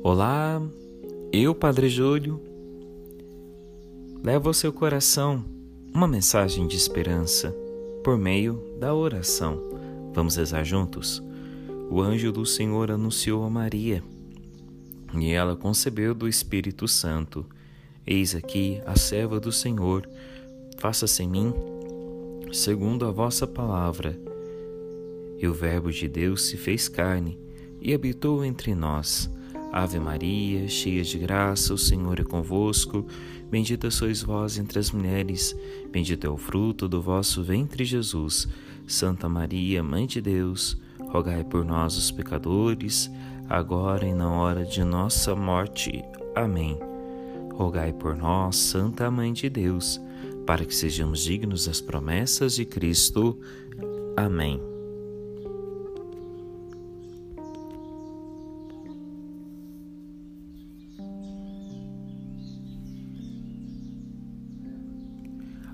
Olá, eu, Padre Júlio, levo ao seu coração uma mensagem de esperança por meio da oração. Vamos rezar juntos? O anjo do Senhor anunciou a Maria e ela concebeu do Espírito Santo. Eis aqui a serva do Senhor, faça-se em mim segundo a vossa palavra. E o Verbo de Deus se fez carne e habitou entre nós. Ave Maria, cheia de graça, o Senhor é convosco. Bendita sois vós entre as mulheres, bendito é o fruto do vosso ventre, Jesus. Santa Maria, Mãe de Deus, rogai por nós, os pecadores, agora e na hora de nossa morte. Amém. Rogai por nós, Santa Mãe de Deus, para que sejamos dignos das promessas de Cristo. Amém.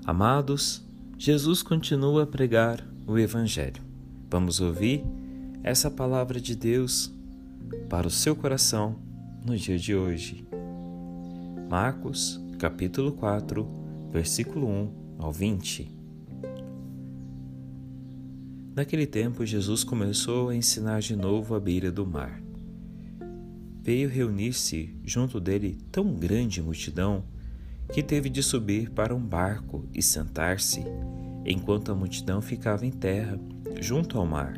Amados, Jesus continua a pregar o Evangelho. Vamos ouvir essa palavra de Deus para o seu coração no dia de hoje. Marcos, capítulo 4, versículo 1 ao 20. Naquele tempo, Jesus começou a ensinar de novo à beira do mar. Veio reunir-se junto dele tão grande multidão que teve de subir para um barco e sentar-se, enquanto a multidão ficava em terra, junto ao mar.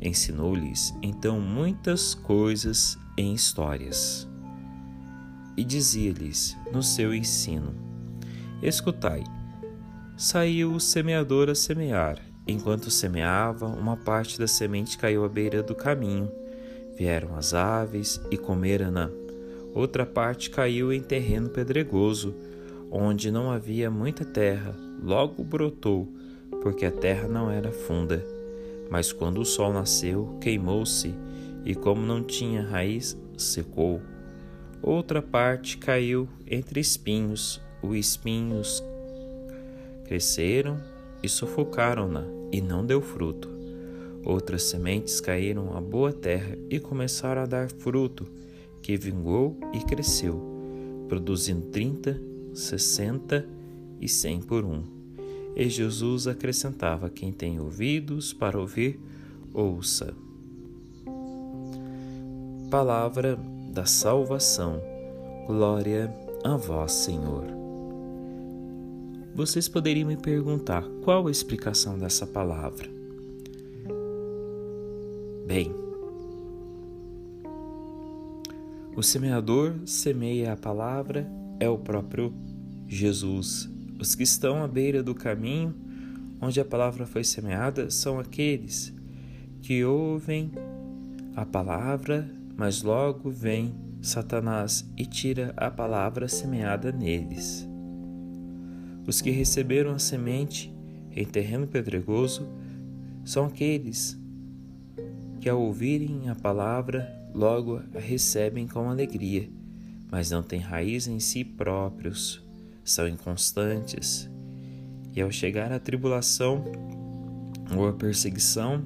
Ensinou-lhes então muitas coisas em histórias. E dizia-lhes no seu ensino: Escutai, saiu o semeador a semear. Enquanto semeava, uma parte da semente caiu à beira do caminho. Vieram as aves e comeram-na Outra parte caiu em terreno pedregoso, onde não havia muita terra, logo brotou, porque a terra não era funda. Mas quando o sol nasceu, queimou-se, e como não tinha raiz, secou. Outra parte caiu entre espinhos, os espinhos cresceram e sufocaram-na, e não deu fruto. Outras sementes caíram à boa terra e começaram a dar fruto que vingou e cresceu, produzindo trinta, sessenta e cem por um. E Jesus acrescentava: Quem tem ouvidos para ouvir, ouça. Palavra da salvação. Glória a vós, Senhor. Vocês poderiam me perguntar qual a explicação dessa palavra? Bem, o semeador semeia a palavra, é o próprio Jesus. Os que estão à beira do caminho onde a palavra foi semeada são aqueles que ouvem a palavra, mas logo vem Satanás e tira a palavra semeada neles. Os que receberam a semente em terreno pedregoso são aqueles que, ao ouvirem a palavra, logo a recebem com alegria, mas não têm raiz em si próprios, são inconstantes, e ao chegar à tribulação ou à perseguição,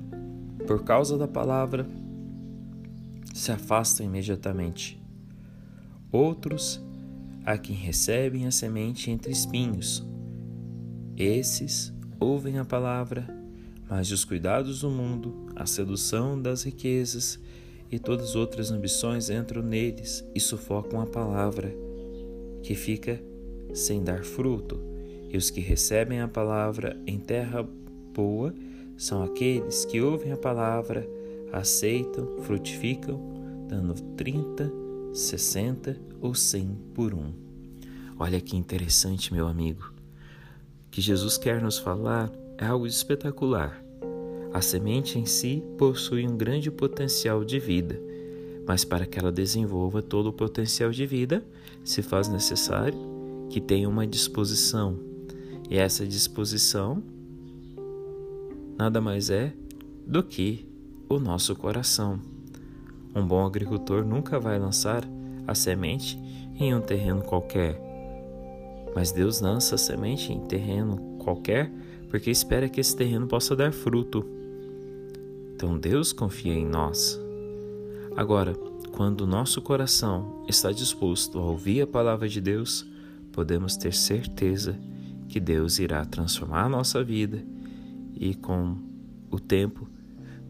por causa da palavra, se afastam imediatamente. Outros, a quem recebem a semente entre espinhos, esses ouvem a palavra, mas os cuidados do mundo, a sedução das riquezas e todas as outras ambições entram neles e sufocam a palavra, que fica sem dar fruto. E os que recebem a palavra em terra boa são aqueles que ouvem a palavra, aceitam, frutificam, dando 30, 60 ou 100 por um. Olha que interessante, meu amigo. O que Jesus quer nos falar é algo espetacular. A semente em si possui um grande potencial de vida, mas para que ela desenvolva todo o potencial de vida, se faz necessário que tenha uma disposição. E essa disposição nada mais é do que o nosso coração. Um bom agricultor nunca vai lançar a semente em um terreno qualquer, mas Deus lança a semente em terreno qualquer porque espera que esse terreno possa dar fruto. Então Deus confia em nós. Agora, quando o nosso coração está disposto a ouvir a palavra de Deus, podemos ter certeza que Deus irá transformar a nossa vida e com o tempo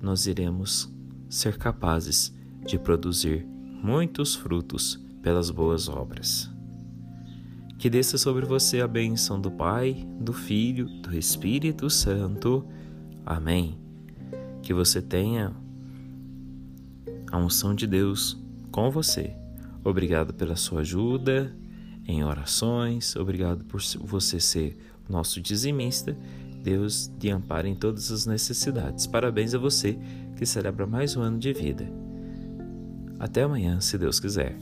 nós iremos ser capazes de produzir muitos frutos pelas boas obras. Que desça sobre você a bênção do Pai, do Filho, do Espírito Santo. Amém. Que você tenha a unção de Deus com você. Obrigado pela sua ajuda em orações, obrigado por você ser nosso dizimista. Deus te ampare em todas as necessidades. Parabéns a você que celebra mais um ano de vida. Até amanhã, se Deus quiser.